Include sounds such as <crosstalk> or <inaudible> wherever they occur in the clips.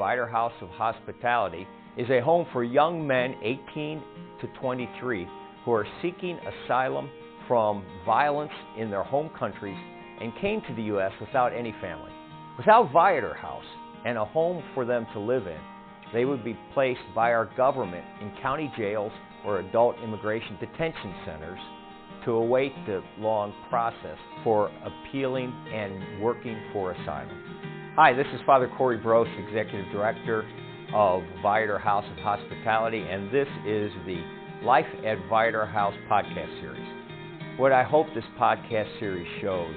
Viator House of Hospitality is a home for young men 18 to 23 who are seeking asylum from violence in their home countries and came to the U.S. without any family. Without Viator House and a home for them to live in, they would be placed by our government in county jails or adult immigration detention centers to await the long process for appealing and working for asylum. Hi, this is Father Corey Brost, Executive Director of Viator House of Hospitality, and this is the Life at Viator House podcast series. What I hope this podcast series shows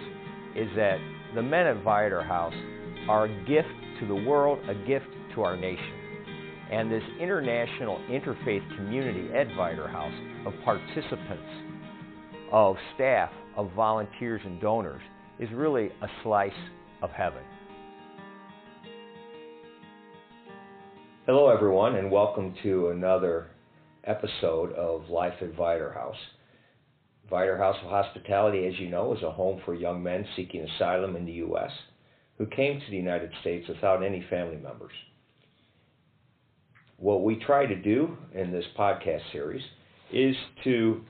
is that the men at Viator House are a gift to the world, a gift to our nation. And this international interfaith community at Viator House of participants, of staff, of volunteers and donors is really a slice of heaven. Hello, everyone, and welcome to another episode of Life at Viator House. Viator House of Hospitality, as you know, is a home for young men seeking asylum in the U.S. who came to the United States without any family members. What we try to do in this podcast series is to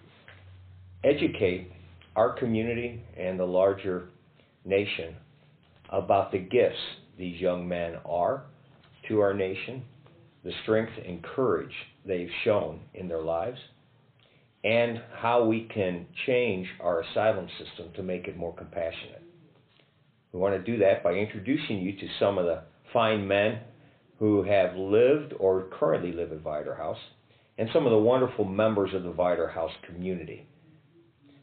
educate our community and the larger nation about the gifts these young men are to our nation the strength and courage they've shown in their lives, and how we can change our asylum system to make it more compassionate. We want to do that by introducing you to some of the fine men who have lived or currently live at Viator House, and some of the wonderful members of the Viator House community.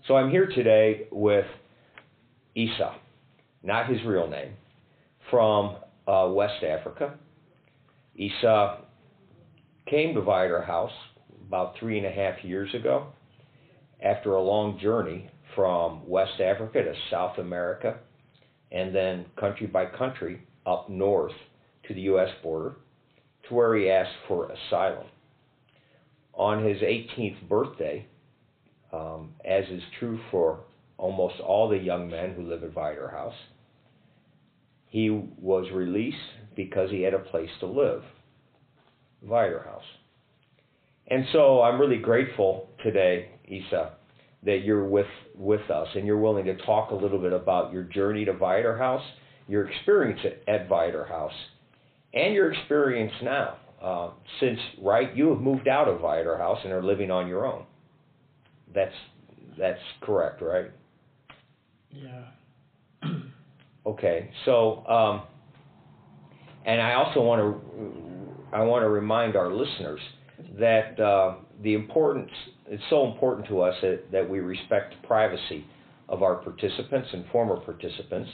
So I'm here today with Issa, not his real name, from uh, West Africa. Issa came to Viator House about three and a half years ago after a long journey from West Africa to South America and then country by country up north to the U.S. border to where he asked for asylum. On his 18th birthday, um, as is true for almost all the young men who live at Viator House, he was released because he had a place to live. Viator House. And so I'm really grateful today, Issa, that you're with, with us and you're willing to talk a little bit about your journey to Viator House, your experience at, at Viator House, and your experience now. Uh, since, right, you have moved out of Viator House and are living on your own. That's, that's correct, right? Yeah. <clears throat> okay, so, um, and I also want to I want to remind our listeners that uh, the importance, it's so important to us that, that we respect the privacy of our participants and former participants.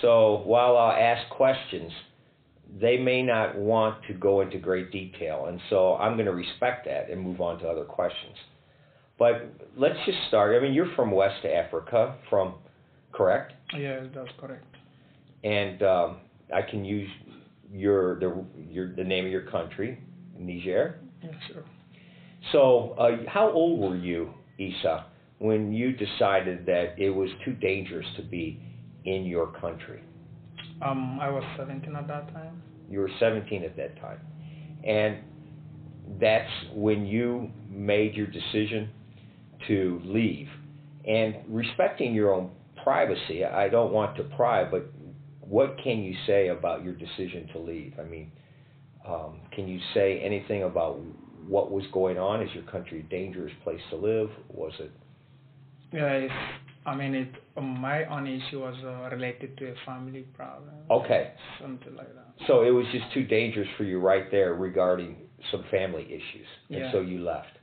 So while I'll ask questions, they may not want to go into great detail. And so I'm going to respect that and move on to other questions. But let's just start. I mean, you're from West Africa, from correct? Yeah, that's correct. And um, I can use your the your the name of your country, Niger. Yes, sir. So, uh, how old were you, Issa, when you decided that it was too dangerous to be in your country? Um, I was 17 at that time. You were 17 at that time, and that's when you made your decision to leave. And respecting your own privacy, I don't want to pry, but what can you say about your decision to leave? I mean, um, can you say anything about what was going on? Is your country a dangerous place to live? Was it? Yeah, I mean, it. My own issue was uh, related to a family problem. Okay. Something like that. So it was just too dangerous for you right there regarding some family issues, and yeah. so you left.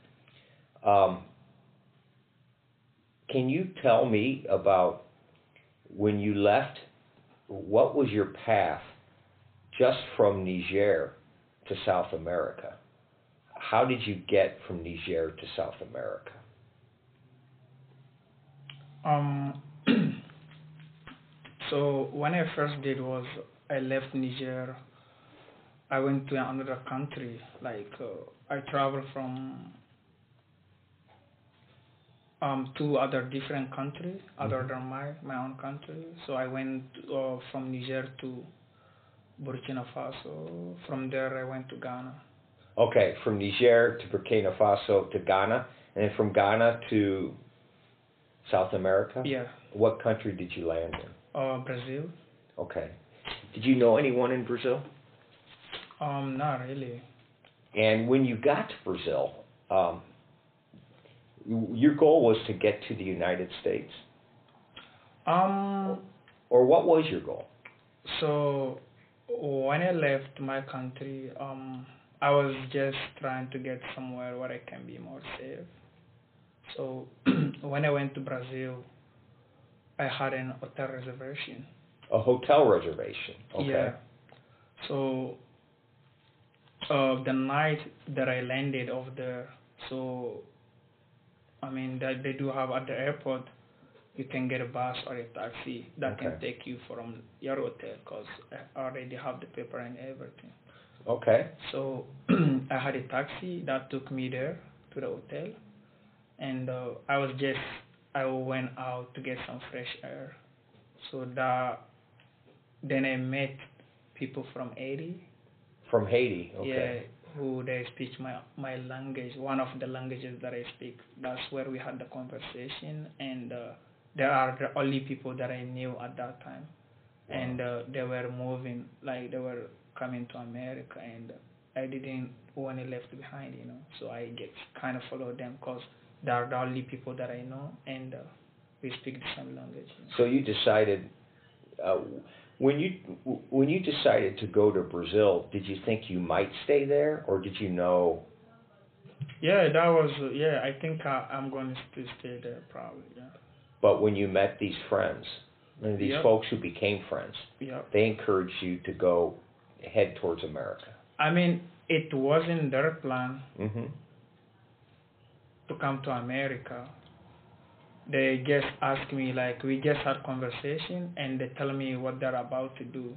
Um, can you tell me about when you left what was your path just from Niger to South America? How did you get from Niger to South America? Um, <clears throat> so when I first did was I left Niger. I went to another country. Like uh, I traveled from um, two other different countries other mm-hmm. than my my own country. So I went uh, from Niger to Burkina Faso. From there, I went to Ghana. Okay, from Niger to Burkina Faso to Ghana, and then from Ghana to South America. Yeah, What country did you land in? uh, Brazil. Okay. Did you know anyone in Brazil? Um, not really. And when you got to Brazil, um, your goal was to get to the United States, Um, or what was your goal? so when I left my country, um, I was just trying to get somewhere where I can be more safe. So <clears throat> when I went to Brazil, I had an hotel reservation. A hotel reservation. Okay. Yeah. So uh, the night that I landed over there, so I mean that they do have at the airport, you can get a bus or a taxi that can take you from your hotel because I already have the paper and everything. Okay. So <clears throat> I had a taxi that took me there to the hotel, and uh, I was just I went out to get some fresh air. So that then I met people from Haiti, From Haiti. Okay. yeah, who they speak my my language, one of the languages that I speak. That's where we had the conversation, and uh, they are the only people that I knew at that time and uh, they were moving like they were coming to America and I didn't want to left behind you know so I get kind of follow them because they are the only people that I know and uh, we speak the same language you know. So you decided uh, when you when you decided to go to Brazil, did you think you might stay there, or did you know? yeah that was yeah I think I, I'm going to stay there probably yeah But when you met these friends, and these Yep. folks who became friends, yeah they encouraged you to go head towards America. I mean it wasn't their plan hmm to come to America. They just ask me like we just had conversation and they tell me what they're about to do.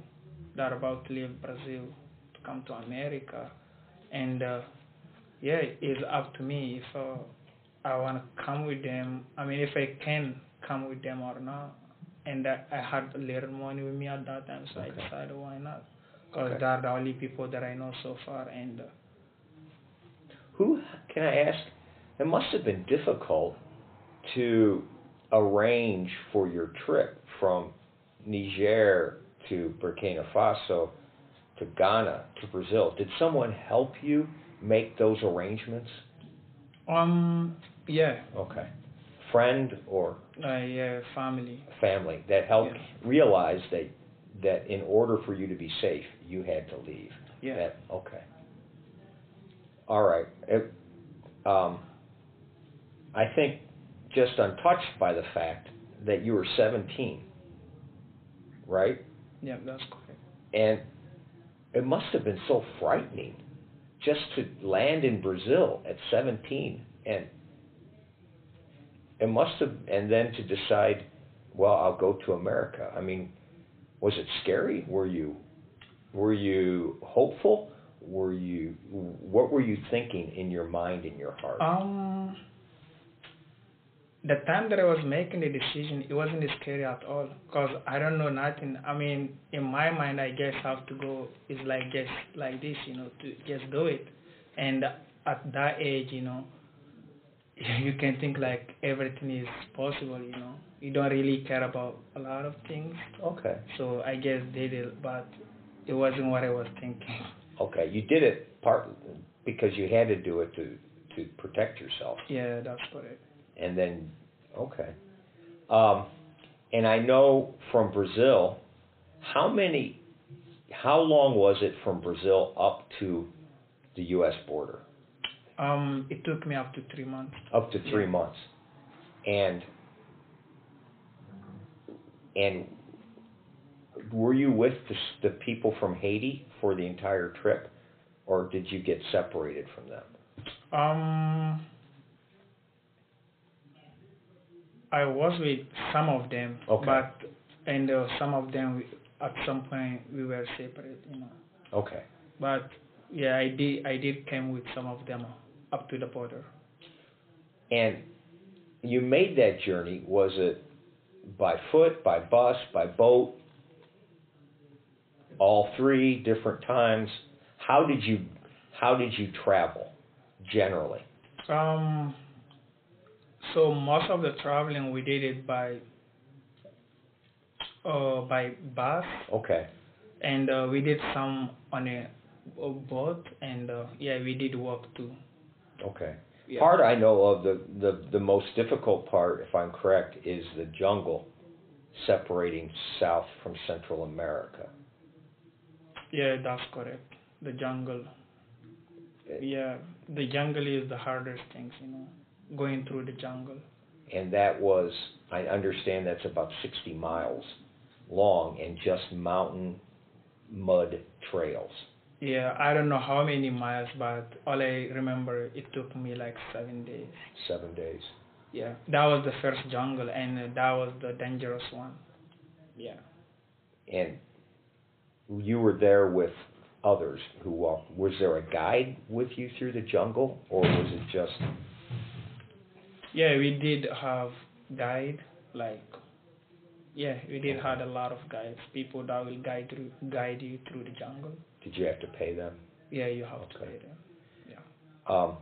They're about to leave Brazil to come to America, and uh, yeah, it's up to me if uh, I want to come with them. I mean, if I can come with them or not. And I I had a little money with me at that time, so Okay. I decided why not? Because Okay. they're the only people that I know so far, and uh, Who can I ask? It must have been difficult to arrange for your trip from Niger to Burkina Faso to Ghana to Brazil. Did someone help you make those arrangements? um, yeah, Okay. Friend or uh, yeah, family. family that helped Yeah. realize that that in order for you to be safe, you had to leave. Yeah. That, okay. All right. It, um, I think just untouched by the fact that you were 17, right? Yeah, that's correct. And it must have been so frightening just to land in Brazil at 17 and it must have and then to decide well I'll go to America. I mean, was it scary? Were you were you hopeful? Were you what were you thinking in your mind in your heart? Um, the time that I was making the decision, it wasn't scary at all because I don't know nothing. I mean, in my mind, I guess I have to go is like just like this, you know, to just do it. And at that age, you know, <laughs> you can think like everything is possible, you know. You don't really care about a lot of things. okay. So I just did it, but it wasn't what I was thinking. Okay, you did it part because you had to do it to to protect yourself. Yeah, that's correct. And then okay um and i know from brazil how many how long was it from brazil up to the us border Um, it took me up to three months. up to three Yeah. months and and were you with the, the people from haiti for the entire trip or did you get separated from them Um, I was with some of them, Okay. but and uh, some of them we, at some point we were separate, you know. okay But yeah, I did I did came with some of them up to the border. And you made that journey, was it by foot, by bus, by boat? all three different times. How did you how did you travel generally? Um, so most of the traveling we did it by uh, by bus, Okay. and uh, we did some on a, a boat, and uh, yeah, we did walk too. Okay. Yeah. Part I know of the, the the most difficult part, if I'm correct, is the jungle separating South from Central America. Yeah, that's correct. The jungle. Yeah, the jungle is the hardest things, you know, going through the jungle. And that was, I understand that's about 60 miles long and just mountain mud trails. Yeah, I don't know how many miles, but all I remember it took me like seven days. Seven days. Yeah, that was the first jungle, and uh, that was the dangerous one. Yeah. And you were there with others who walked. Was there a guide with you through the jungle, or was it just Yeah, we did have guide, like, yeah, we did had a lot of guides, people that will guide through, guide you through the jungle. did you have to pay them? Yeah, you have to pay them. Yeah. Um,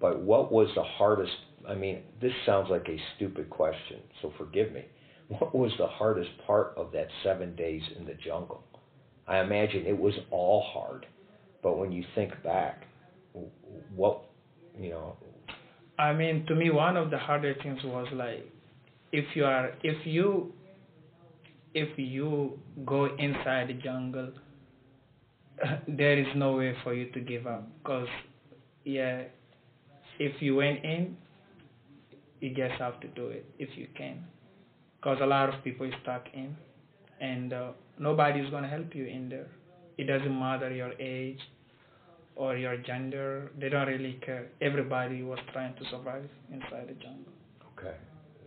but what was the hardest? I mean, this sounds like a stupid question, so forgive me. What was the hardest part of that seven days in the jungle? I imagine it was all hard, but when you think back, what you know? I mean, to me, one of the harder things was like, if you are, if you, if you go inside the jungle, <laughs> there is no way for you to give up. Cause, yeah, if you went in, you just have to do it if you can. Cause a lot of people is stuck in, and uh, nobody's gonna help you in there. It doesn't matter your age or your gender. They don't really care. Everybody was trying to survive inside the jungle. Okay,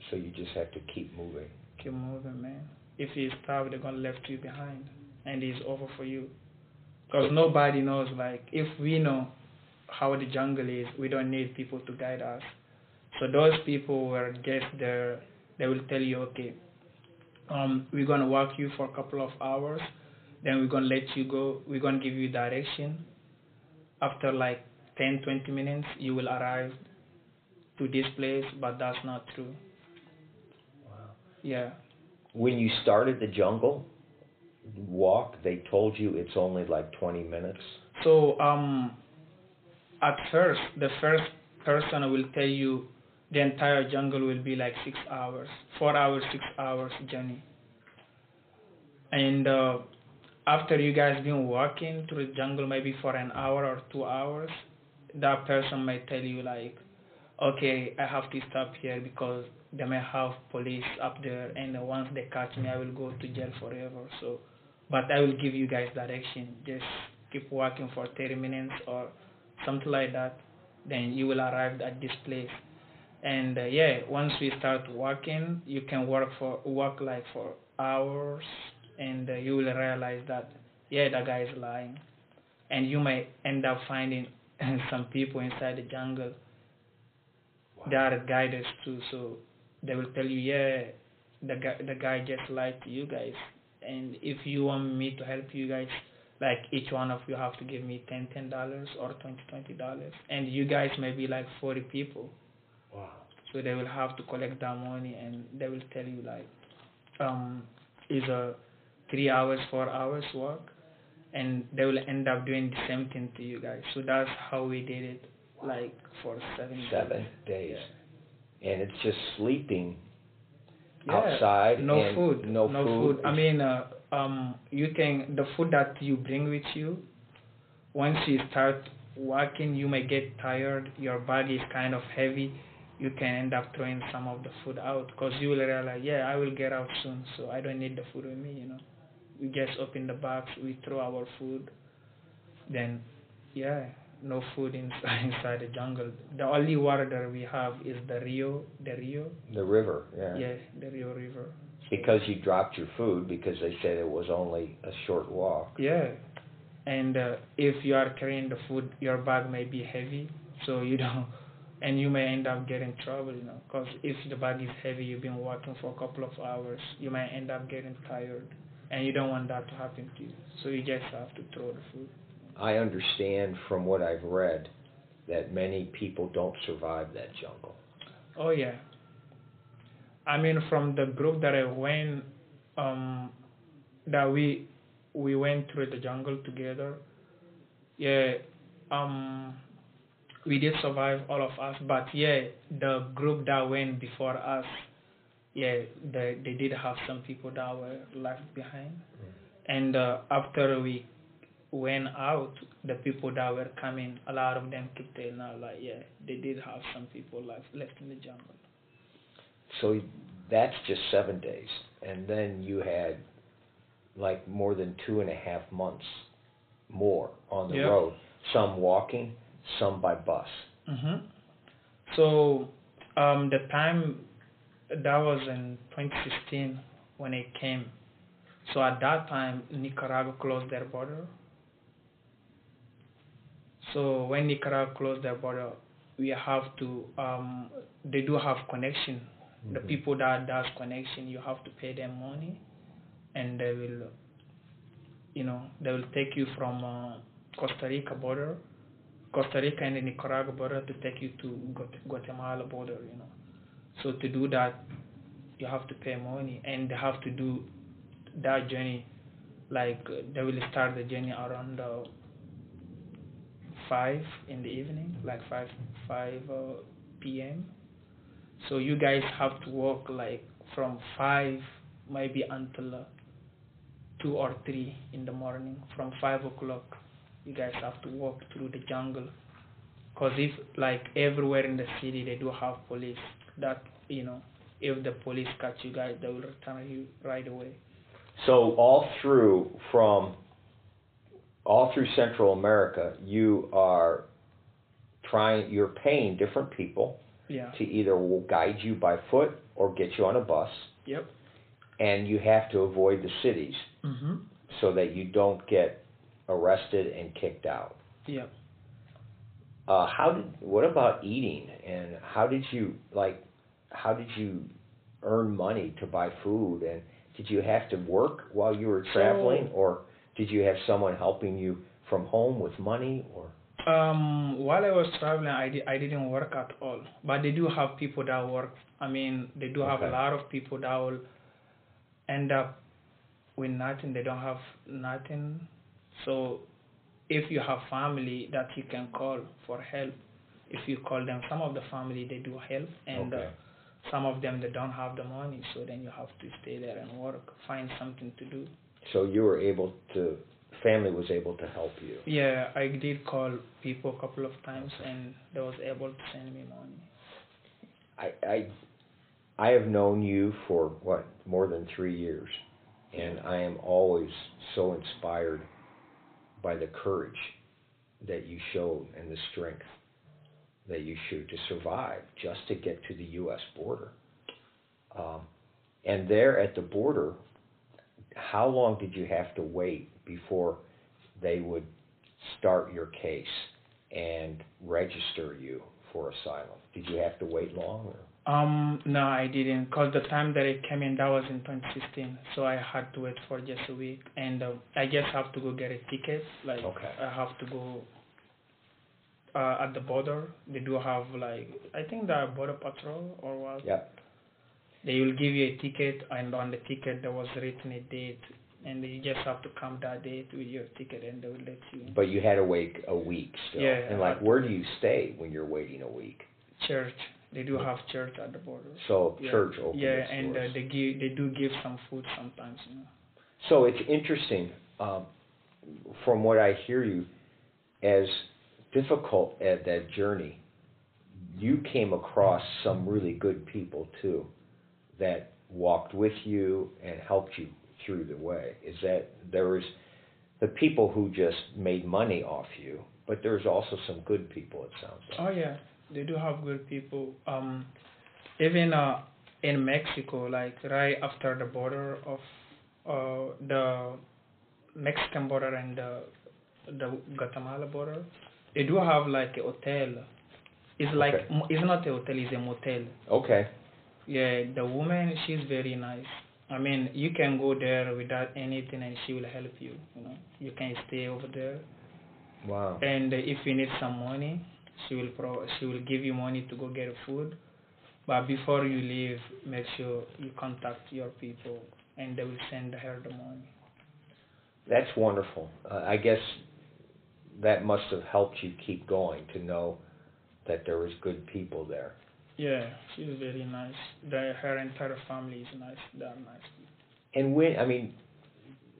so you just have to keep moving. Keep moving, man. If you stop, they're gonna left you behind, and it's over for you. Cause nobody knows. Like if we know how the jungle is, we don't need people to guide us. So those people were just there. They will tell you, okay, um, we're gonna walk you for a couple of hours, then we're gonna let you go. We're gonna give you direction. After like 10, 20 minutes, you will arrive to this place, but that's not true. Wow. Yeah. When you started the jungle walk, they told you it's only like 20 minutes. So um, at first, the first person will tell you the entire jungle will be like six hours, four hours, six hours journey. And uh, after you guys been walking through the jungle maybe for an hour or two hours, that person might tell you like, okay, I have to stop here because they may have police up there, and once they catch me, I will go to jail forever. So, but I will give you guys direction. Just keep walking for 30 minutes or something like that. Then you will arrive at this place. And uh, yeah, once we start walking, you can work for walk like for hours, and uh, you will realize that yeah, the guy is lying, and you might end up finding <laughs> some people inside the jungle. They are guiders too, so they will tell you, yeah, the guy the guy just lied to you guys, and if you want me to help you guys, like each one of you have to give me ten ten dollars or twenty twenty dollars, and you guys may be like forty people. Wow. So they will have to collect that money and they will tell you like, um, is a three hours, four hours work, and they will end up doing the same thing to you guys. So that's how we did it, like for seven. Seven days. And it's just sleeping Yeah, outside. No food. No, no food. I mean, uh, um, you can the food that you bring with you. Once you start walking, you may get tired. Your body is kind of heavy. You can end up throwing some of the food out because you will realize, yeah, I will get out soon, so I don't need the food with me. You know, we just open the box, we throw our food, then, yeah, no food inside <laughs> inside the jungle. The only water that we have is the Rio, the Rio, the river, yeah. yeah, the Rio River. Because you dropped your food because they said it was only a short walk. Yeah, and uh, if you are carrying the food, your bag may be heavy, so you <laughs> don't, and you may end up getting trouble, you know, because if the bag is heavy, you've been walking for a couple of hours, you might end up getting tired. And you don't want that to happen to you. So you just have to throw the food. I understand from what I've read that many people don't survive that jungle. Oh yeah. I mean, from the group that I went, um, that we we went through the jungle together. Yeah, um, we did survive all of us, but yeah, the group that went before us, yeah, they they did have some people that were left behind, and uh, after we went out, the people that were coming, a lot of them kept telling us like, yeah, they did have some people left left in the jungle. So that's just seven days, and then you had like more than two and a half months more on the Yeah. road. Some walking, some by bus. hmm So um, the time that was in 2016 when it came. So at that time, Nicaragua closed their border. So when Nicaragua closed their border, we have to. Um, they do have connection. The Mhm. people that does connection, you have to pay them money, and they will, you know, they will take you from uh, Costa Rica border Costa Rica and the Nicaragua border to take you to Guat- Guatemala border, you know. So to do that, you have to pay money, and they have to do that journey. Like uh, they will start the journey around uh, five in the evening, like five five uh, p.m. So you guys have to walk like from five maybe until uh, two or three in the morning. From five o'clock you guys have to walk through the jungle because if like everywhere in the city they do have police that you know if the police catch you guys they will return you right away So all through from all through Central America, you are trying. You're paying different people yeah to either guide you by foot or get you on a bus, yep and you have to avoid the cities mhm so that you don't get arrested and kicked out. yep Uh, how did? What about eating? And how did you like? How did you earn money to buy food? And did you have to work while you were traveling, or did you have someone helping you from home with money? Or um while i was traveling i di- i didn't work at all. But they do have people that work i mean they do have a lot of people that will end up with nothing. They don't have nothing. So if you have family that you can call for help if you call them some of the family they do help. And okay, uh, some of them they don't have the money so then you have to stay there and work find something to do so you were able to. Family was able to help you. yeah i did call people a couple of times and they was able to send me money I I I have known you for what more than three years, and I am always so inspired by the courage that you showed and the strength that you shoot to survive just to get to the U.S. border. Um, and there at the border, how long did you have to wait before they would start your case and register you for asylum? Did you have to wait long? Or? Um, no, I didn't, cause the time that I came in, that was in 2016, so I had to wait for just a week, and uh, I just have to go get a ticket. Like, Okay. I have to go uh, at the border. They do have like, I think the border patrol or what. Yeah. They will give you a ticket, and on the ticket there was written a date, and you just have to come that date with your ticket, and they will let you in. But you had to wait a week still. Yeah, And like, where do you stay when you're waiting a week? Church, they do have church at the border. So Yeah. church opened Yeah, and uh, they give, they do give some food sometimes. You know. So it's interesting, um, from what I hear you, as difficult as that journey, you came across some really good people too, that walked with you and helped you through the way. Is that there was the people who just made money off you, but there's also some good people. It sounds like. Oh yeah, they do have good people. Um, even uh, in Mexico, like right after the border of uh, the Mexican border and the the Guatemala border, they do have like a hotel. It's like Okay. it's not a hotel, it's a motel. Okay. Yeah, the woman she's very nice. I mean, you can go there without anything, and she will help you. You know, you can stay over there, Wow. and if you need some money, she will pro- she will give you money to go get food. But before you leave, make sure you contact your people, and they will send her the money. That's wonderful. Uh, I guess that must have helped you keep going to know that there was good people there. Yeah, she's very nice. The, her entire family is nice. They are nice. And when I mean,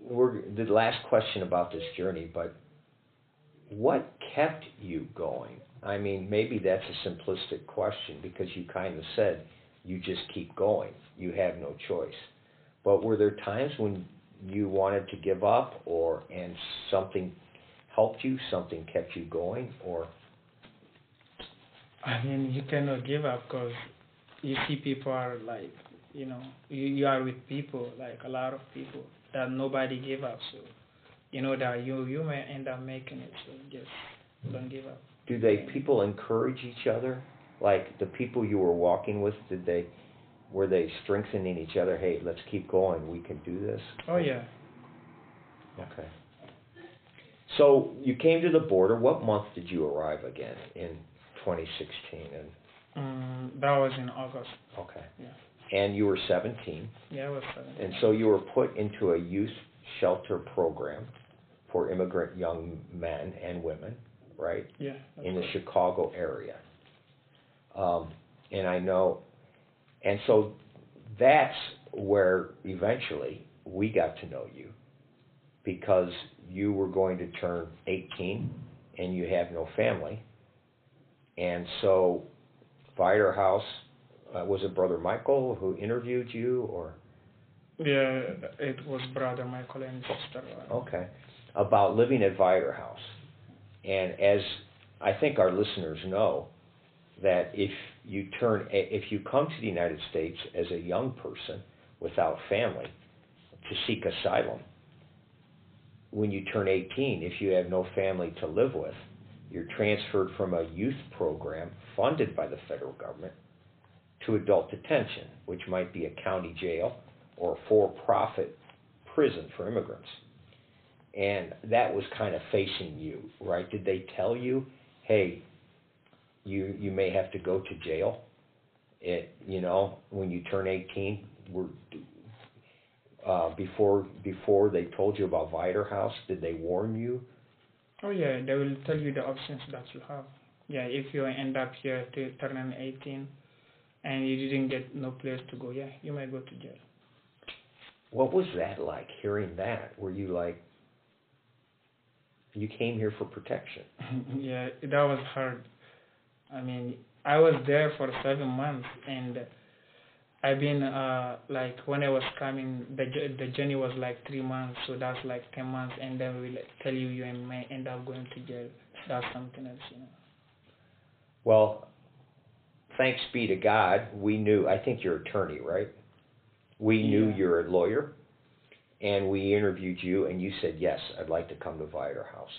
we're the last question about this journey, but what kept you going? I mean, maybe that's a simplistic question because you kind of said you just keep going. You have no choice. But were there times when you wanted to give up, or and something helped you, something kept you going, or I mean, you cannot give up because you see people are like, you know, you, you are with people, like a lot of people that nobody give up. So, you know that you you may end up making it. So just don't give up. do they people encourage each other? Like the people you were walking with, did they were they strengthening each other? Hey, let's keep going. We can do this. Oh yeah, Okay. So you came to the border. What month did you arrive again in 2016? And um, that was in August. okay. Yeah. And you were 17, Yeah, I was seven. and so you were put into a youth shelter program for immigrant young men and women, right, Yeah. in the right. Chicago area. Um, and I know, and so that's where eventually we got to know you because you were going to turn 18 and you have no family. And so, Viator House, uh, was it Brother Michael who interviewed you, or Yeah, it was brother Michael and sister. okay, about living at Viator House? And as I think our listeners know, that if you turn, if you come to the United States as a young person without family to seek asylum, when you turn 18, if you have no family to live with, you're transferred from a youth program funded by the federal government to adult detention, which might be a county jail or a for-profit prison for immigrants. And that was kind of facing you, right? Did they tell you, hey, you you may have to go to jail? It you know when you turn 18, we're uh, before before they told you about Viator House, did they warn you? Oh yeah, they will tell you the options that you have. Yeah, if you end up here to turning 18 and you didn't get no place to go, yeah, you might go to jail. What was that like hearing that? Were you like you came here for protection? <laughs> yeah, that was hard. I mean, I was there for seven months, and I've been uh like when I was coming, the the journey was like three months, so that's like ten months, and then we'll tell you you may end up going to jail. That's something else, you know. Well, thanks be to God, we knew. I think you're attorney, right? We knew you're a lawyer, and we interviewed you, and you said yes, I'd like to come to Viator House.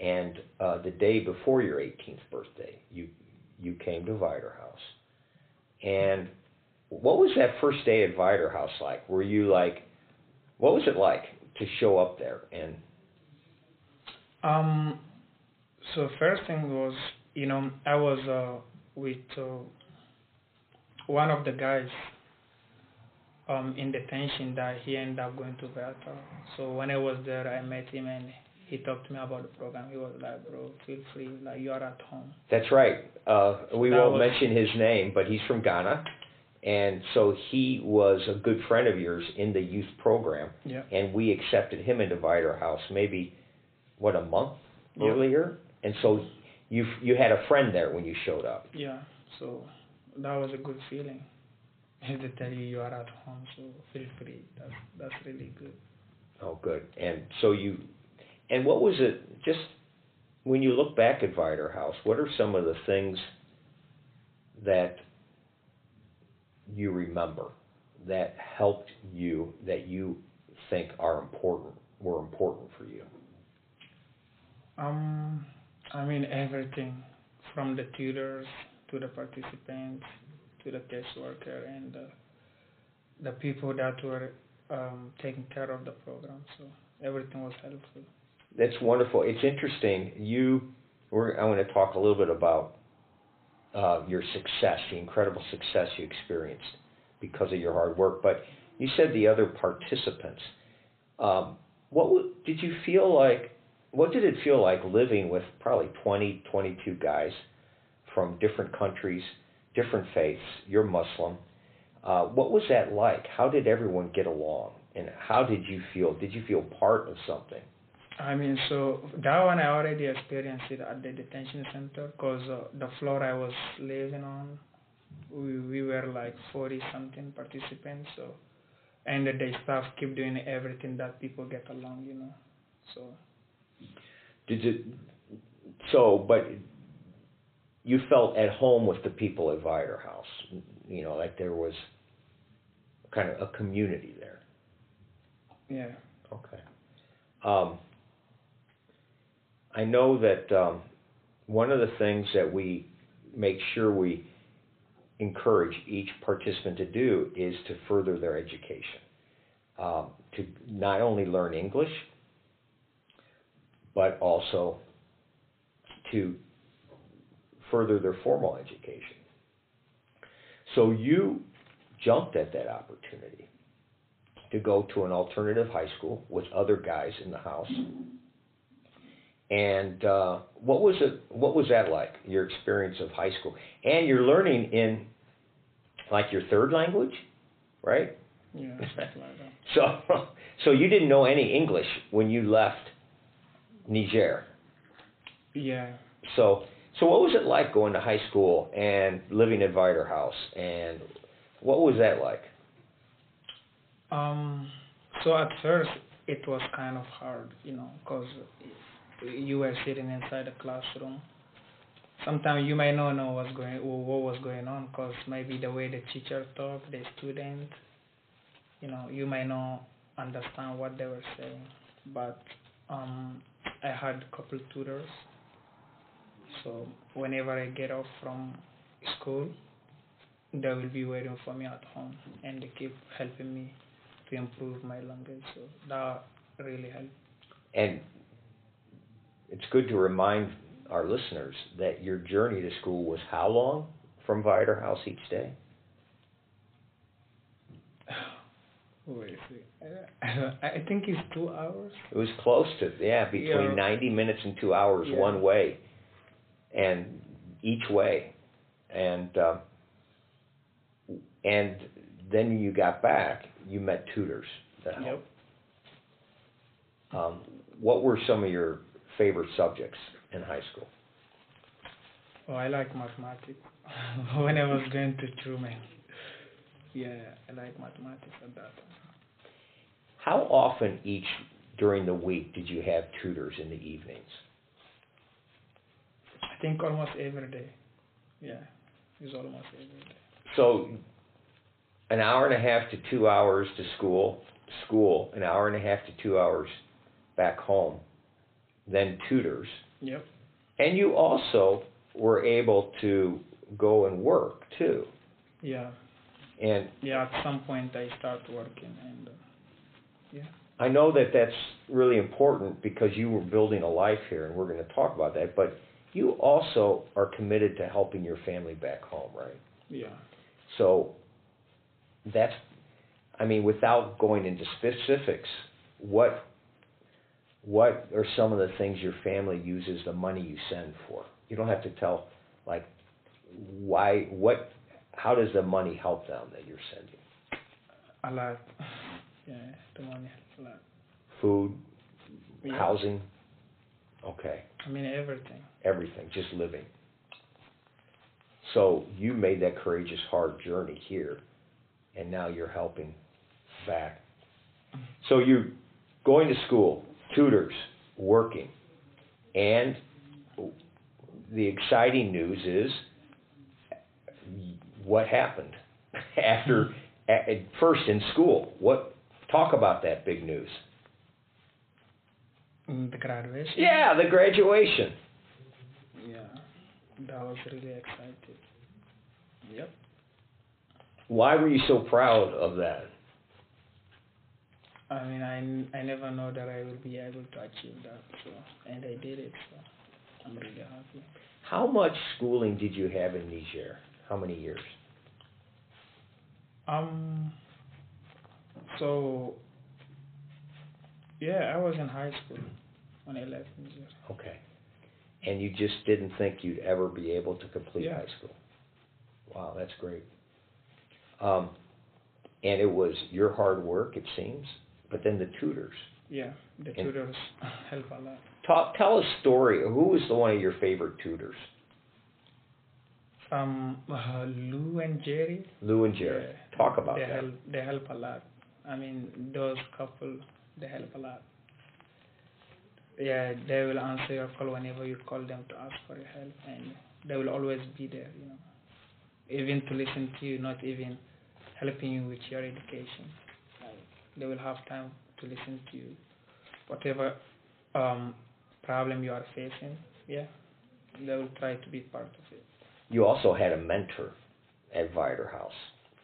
And uh, the day before your 18th birthday, you you came to Viator House. And what was that first day at Viator House like? Were you like, what was it like to show up there? And Um, so first thing was, you know, I was uh, with uh, one of the guys um, in detention that he ended up going to Delta. So when I was there, I met him and he talked to me about the program. He was like, bro, feel free, like you are at home. That's right. Uh, we That won't was- mention his name, but he's from Ghana, and so he was a good friend of yours in the youth program, Yeah. and we accepted him into Viator House maybe what a month Yeah. earlier, and so you you had a friend there when you showed up. Yeah. So that was a good feeling. <laughs> to tell you you are at home, so feel free. That's that's really good. Oh, good. And so you, and what was it? Just when you look back at Viator House, what are some of the things that you remember that helped you that you think are important were important for you? Um, I mean everything from the tutors to the participants to the caseworker and uh, the people that were um, taking care of the program. So everything was helpful. That's wonderful. It's interesting. You, we're, I want to talk a little bit about uh, your success, the incredible success you experienced because of your hard work. But you said the other participants. Um, what w- did you feel like? What did it feel like living with probably 20, 22 guys from different countries, different faiths? You're Muslim. Uh, what was that like? How did everyone get along? And how did you feel? Did you feel part of something? I mean, so that one I already experienced it at the detention center because uh, the floor I was living on, we, we were like 40 something participants. So, and the staff keep doing everything that people get along, you know. So, Did it? So, but you felt at home with the people at Viator House. You know, like there was kind of a community there. yeah. Okay. Um, I know that um, one of the things that we make sure we encourage each participant to do is to further their education, um, to not only learn English, but also to further their formal education. So you jumped at that opportunity to go to an alternative high school with other guys in the house. And uh, what was it? What was that like? Your experience of high school, and you're learning in like your third language, right? Yeah, something like that. So, so you didn't know any English when you left Niger. Yeah. So, so what was it like going to high school and living at Viator House, and what was that like? Um, so at first it was kind of hard, you know, because you were sitting inside the classroom. Sometimes you might not know what's going, what was going on, because maybe the way the teacher talked, the student, you know, you might not understand what they were saying. But um, I had a couple tutors, so whenever I get off from school, they will be waiting for me at home, and they keep helping me to improve my language. So that really helped. And it's good to remind our listeners that your journey to school was how long from Viator House each day? <sighs> Wait, I think it's two hours. It was close to yeah, between Yeah. 90 minutes and two hours Yeah. one way, and each way, and um, and then you got back. You met tutors that Yep. Um, what were some of your favorite subjects in high school? Oh, I like mathematics. <laughs> when I was going to Truman. Yeah, I like mathematics at that time. How often each during the week did you have tutors in the evenings? I think almost every day. Yeah, it's almost every day. So, an hour and a half to two hours to school, school, an hour and a half to two hours back home, then tutors. Yep. And you also were able to go and work too. Yeah. And Yeah. At some point, I start working, and uh, yeah. I know that that's really important because you were building a life here, and we're going to talk about that. But you also are committed to helping your family back home, right? Yeah. So that's, I mean, without going into specifics, what what are some of the things your family uses the money you send for? You don't have to tell, like, why, what, how does the money help them that you're sending? A lot. Yeah, the money a lot. Food, Yeah. housing, okay, I mean everything. everything, just living. So you made that courageous, hard journey here, and now you're helping back. So you're going to school, tutors, working, and the exciting news is what happened <laughs> after at, at first in school. What talk about that big news? The graduation. Yeah, the graduation. Yeah. That was really exciting. Yep. Why were you so proud of that? I mean, I, I never know that I will be able to achieve that, so, and I did it, so I'm really happy. How much schooling did you have in Niger? How many years? Um, so, yeah, I was in high school when I left Niger. Okay. And you just didn't think you'd ever be able to complete Yeah. high school? Wow, that's great. Um, and it was your hard work, it seems, but then the tutors. Yeah, the And- tutors help a lot. Talk, tell a story. Who was the one of your favorite tutors? Um, uh, Lou and Jerry. Lou and Jerry. Yeah, Talk about they that. Help, they help a lot. I mean, those couple, they help a lot. Yeah, they will answer your call whenever you call them to ask for your help, and they will always be there. You know, even to listen to you, not even helping you with your education. They will have time to listen to you, whatever um, problem you are facing. Yeah, they will try to be part of it. You also had a mentor at Viator House.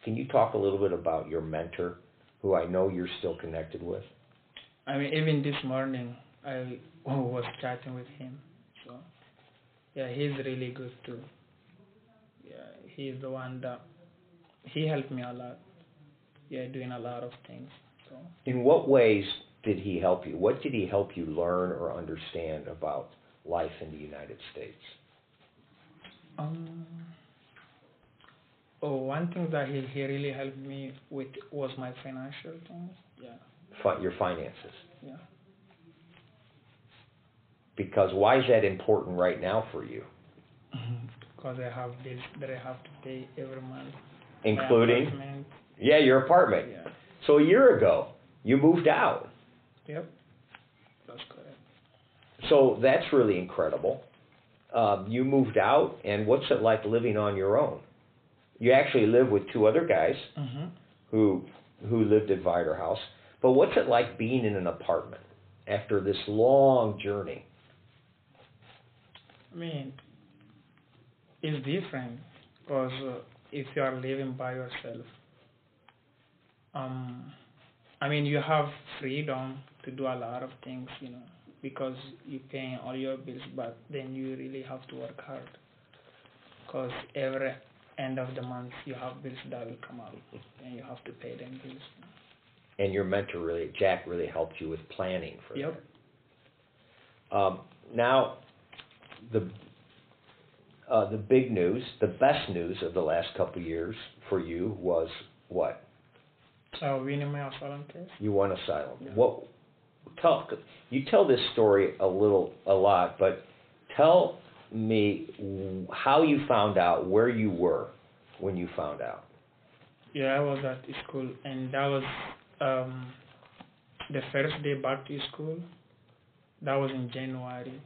Can you talk a little bit about your mentor, who I know you're still connected with? I mean, even this morning, I <laughs> was chatting with him. So, yeah, he's really good too. Yeah, he's the one that he helped me a lot. Yeah, doing a lot of things. In what ways did he help you? What did he help you learn or understand about life in the United States? um, oh, one thing that he, he really helped me with was my financial things. Yeah, Fi- your finances. yeah. Because why is that important right now for you? <laughs> because I have bills that I have to pay every month. Including, yeah, your apartment. Yeah. So a year ago, you moved out. Yep. That's correct. So that's really incredible. Um, you moved out, and what's it like living on your own? You actually live with two other guys Mm-hmm. who who lived at Viator House. But what's it like being in an apartment after this long journey? I mean, it's different because uh, if you are living by yourself, um, I mean, you have freedom to do a lot of things, you know, because you're paying all your bills, but then you really have to work hard because every end of the month you have bills that will come out and you have to pay them bills. And your mentor really, Jack, really helped you with planning for Yep. that. Um, now, the uh, the big news, the best news of the last couple of years for you was what? Uh, winning my asylum case. You want asylum. Yeah. What? Tell you tell this story a little, a lot, but tell me how you found out where you were when you found out. Yeah, I was at school, and that was um, the first day back to school. That was in January.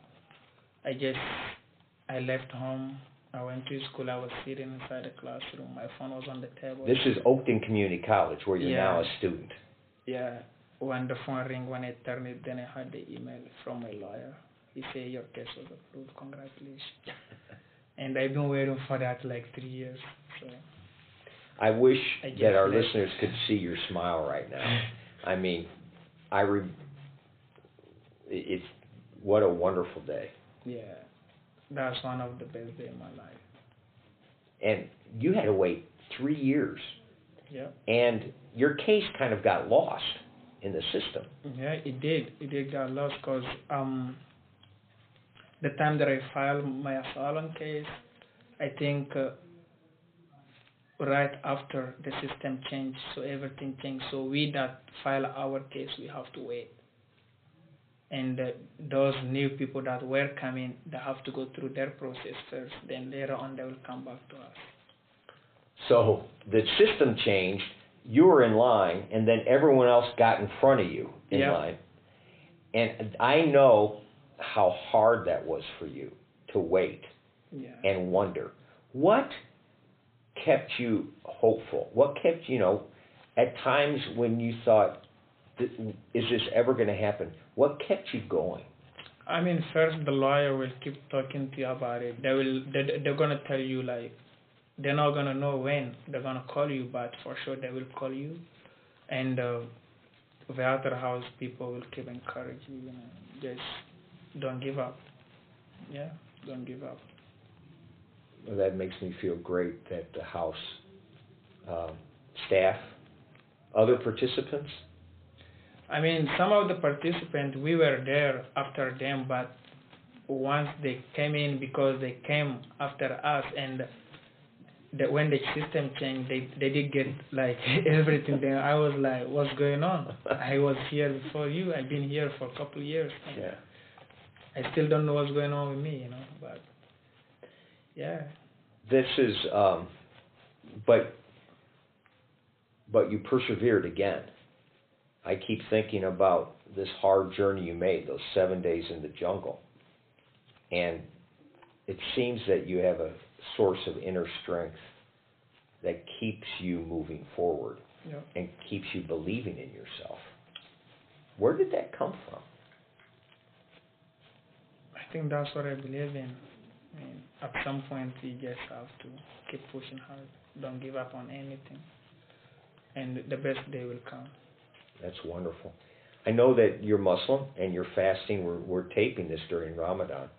I just I left home. I went to school. I was sitting inside the classroom. My phone was on the table. This is Oakton Community College, where you're now a student. yeah. When the phone rang, when I turned it, then I had the email from my lawyer. He said your case was approved. Congratulations. <laughs> and I've been waiting for that like three years. So I wish I that our listeners could see your smile right now. <laughs> I mean, I re- it's what a wonderful day. yeah, that's one of the best days in my life. And you had to wait three years, Yeah. and your case kind of got lost in the system. Yeah, it did. It did get lost because um, the time that I filed my asylum case, I think uh, right after the system changed, so everything changed. So we that file our case, we have to wait. And those new people that were coming, they have to go through their process first. Then later on, they will come back to us. So the system changed. You were in line, and then everyone else got in front of you in Yeah. line. And I know how hard that was for you to wait Yeah. and wonder what kept you hopeful. What kept you know at times when you thought, "Th- "Is this ever going to happen?" What kept you going? I mean, first the lawyer will keep talking to you about it. They will, they, they're gonna tell you like, they're not gonna know when they're gonna call you, but for sure they will call you. And uh, the other house people will keep encouraging you. You know, just don't give up. Yeah, don't give up. Well, that makes me feel great that the house um, staff, other participants. I mean, some of the participants we were there after them, but once they came in because they came after us and the, when the system changed, they they did get like <laughs> everything. Then I was like, "What's going on? I was here before you. I've been here for a couple of years. Yeah. I still don't know what's going on with me, you know." But yeah, This is, um, but, but you persevered again. I keep thinking about this hard journey you made, those seven days in the jungle. And it seems that you have a source of inner strength that keeps you moving forward yeah. and keeps you believing in yourself. Where did that come from? I think that's what I believe in. I mean, at some point you just have to keep pushing hard. Don't give up on anything, and the best day will come. That's wonderful. I know that you're Muslim and you're fasting. We're, we're taping this during Ramadan.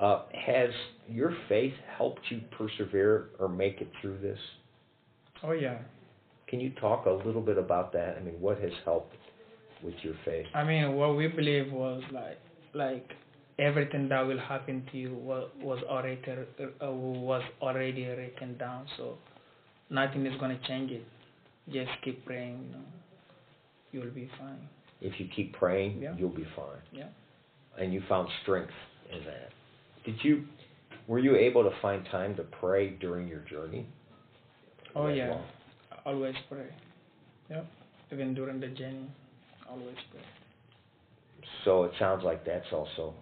Uh, has your faith helped you persevere or make it through this? Oh yeah. Can you talk a little bit about that? I mean, what has helped with your faith? I mean, what we believe was like like everything that will happen to you was was already uh, was already written down. So nothing is gonna change it. Just keep praying. You know, you'll be fine. If you keep praying, Yeah. you'll be fine. Yeah. And you found strength in that. Did you? Were you able to find time to pray during your journey? Oh yeah. long? Always pray. Yep. Even during the journey, always pray. So it sounds like that's also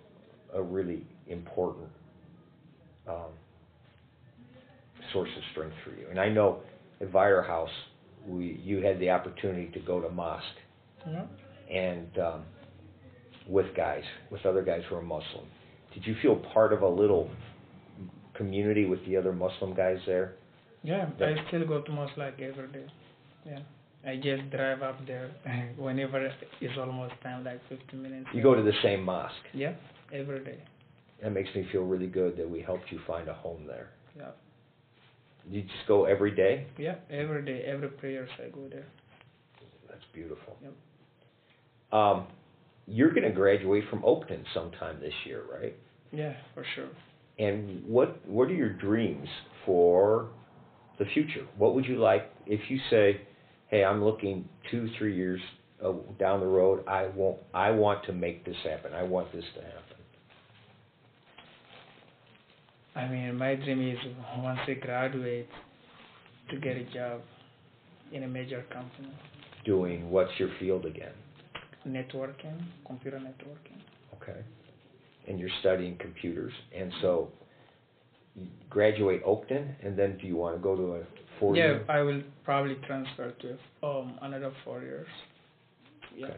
a really important um, source of strength for you. And I know at Viator House, we you had the opportunity to go to mosque Yeah. and um, with guys, with other guys who are Muslim. Did you feel part of a little community with the other Muslim guys there? Yeah, Yeah. I still go to mosque like every day. Yeah. I just drive up there <laughs> whenever it's almost time, like 15 minutes. You go to the same mosque. Yeah, every day. That makes me feel really good that we helped you find a home there. Yeah. You just go every day? Yeah, every day, every prayers I go there. That's beautiful. Yep. Um, you're going to graduate from Oakton sometime this year, right? Yeah, for sure. And what what are your dreams for the future? What would you like if you say, "Hey, I'm looking two, three years uh, down the road. I want I want to make this happen. I want this to happen." I mean, my dream is once I graduate to get a job in a major company, Doing what's your field again? networking, computer networking. Okay. And you're studying computers, and so you graduate Oakton, and then do you want to go to a four yeah, year? I will probably transfer to um another four years. Yeah. Okay.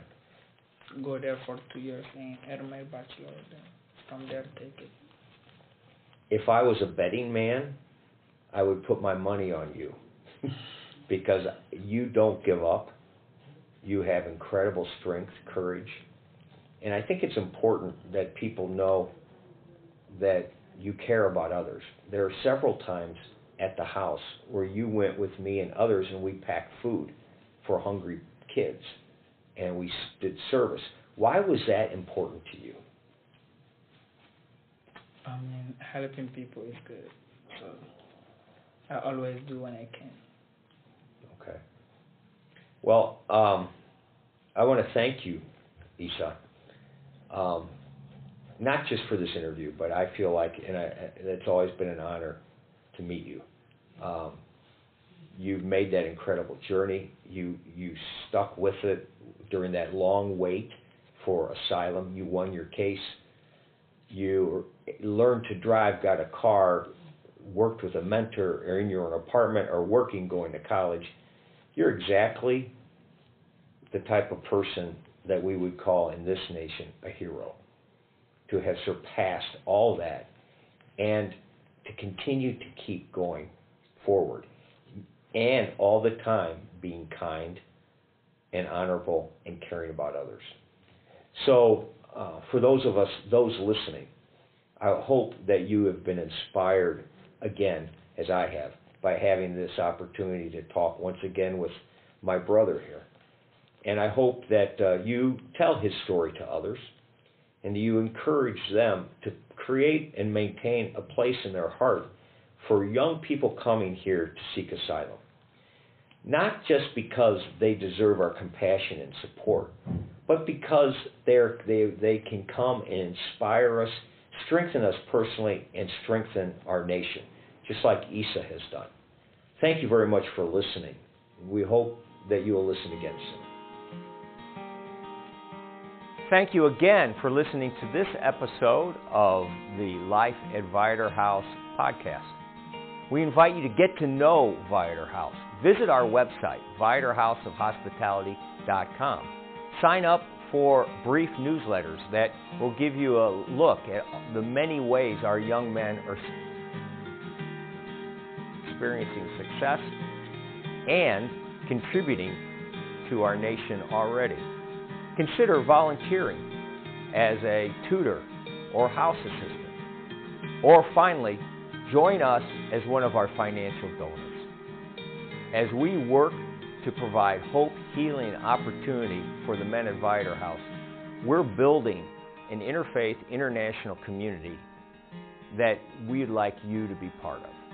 Go there for two years and earn my bachelor. Then from there take it. If I was a betting man, I would put my money on you <laughs> because you don't give up. You have incredible strength, courage, and I think it's important that people know that you care about others. There are several times at the house where you went with me and others and we packed food for hungry kids and we did service. Why was that important to you? I mean, helping people is good. So I always do when I can. Okay. Well, um, I want to thank you, Issa. Um, not just for this interview, but I feel like, and I, it's always been an honor to meet you. Um, you've made that incredible journey. You you stuck with it during that long wait for asylum. You won your case. You learned to drive, got a car, worked with a mentor, or in your own apartment, or working, going to college you're exactly the type of person that we would call in this nation a hero. To have surpassed all that and to continue to keep going forward, and all the time being kind and honorable and caring about others. So, uh, for those of us, those listening, I hope that you have been inspired again, as I have, by having this opportunity to talk once again with my brother here. And I hope that uh, you tell his story to others and you encourage them to create and maintain a place in their heart for young people coming here to seek asylum. Not just because they deserve our compassion and support, but because they're, they, they can come and inspire us, strengthen us personally, and strengthen our nation, just like Issa has done. Thank you very much for listening. We hope that you will listen again soon. Thank you again for listening to this episode of the Life at Viator House podcast. We invite you to get to know Viator House. Visit our website, viatorhouseofhospitality.com. Sign up for brief newsletters that will give you a look at the many ways our young men are experiencing success and contributing to our nation already. Consider volunteering as a tutor or house assistant. Or finally, join us as one of our financial donors. As we work to provide hope, healing, opportunity for the men at Viator House, we're building an interfaith international community that we'd like you to be part of.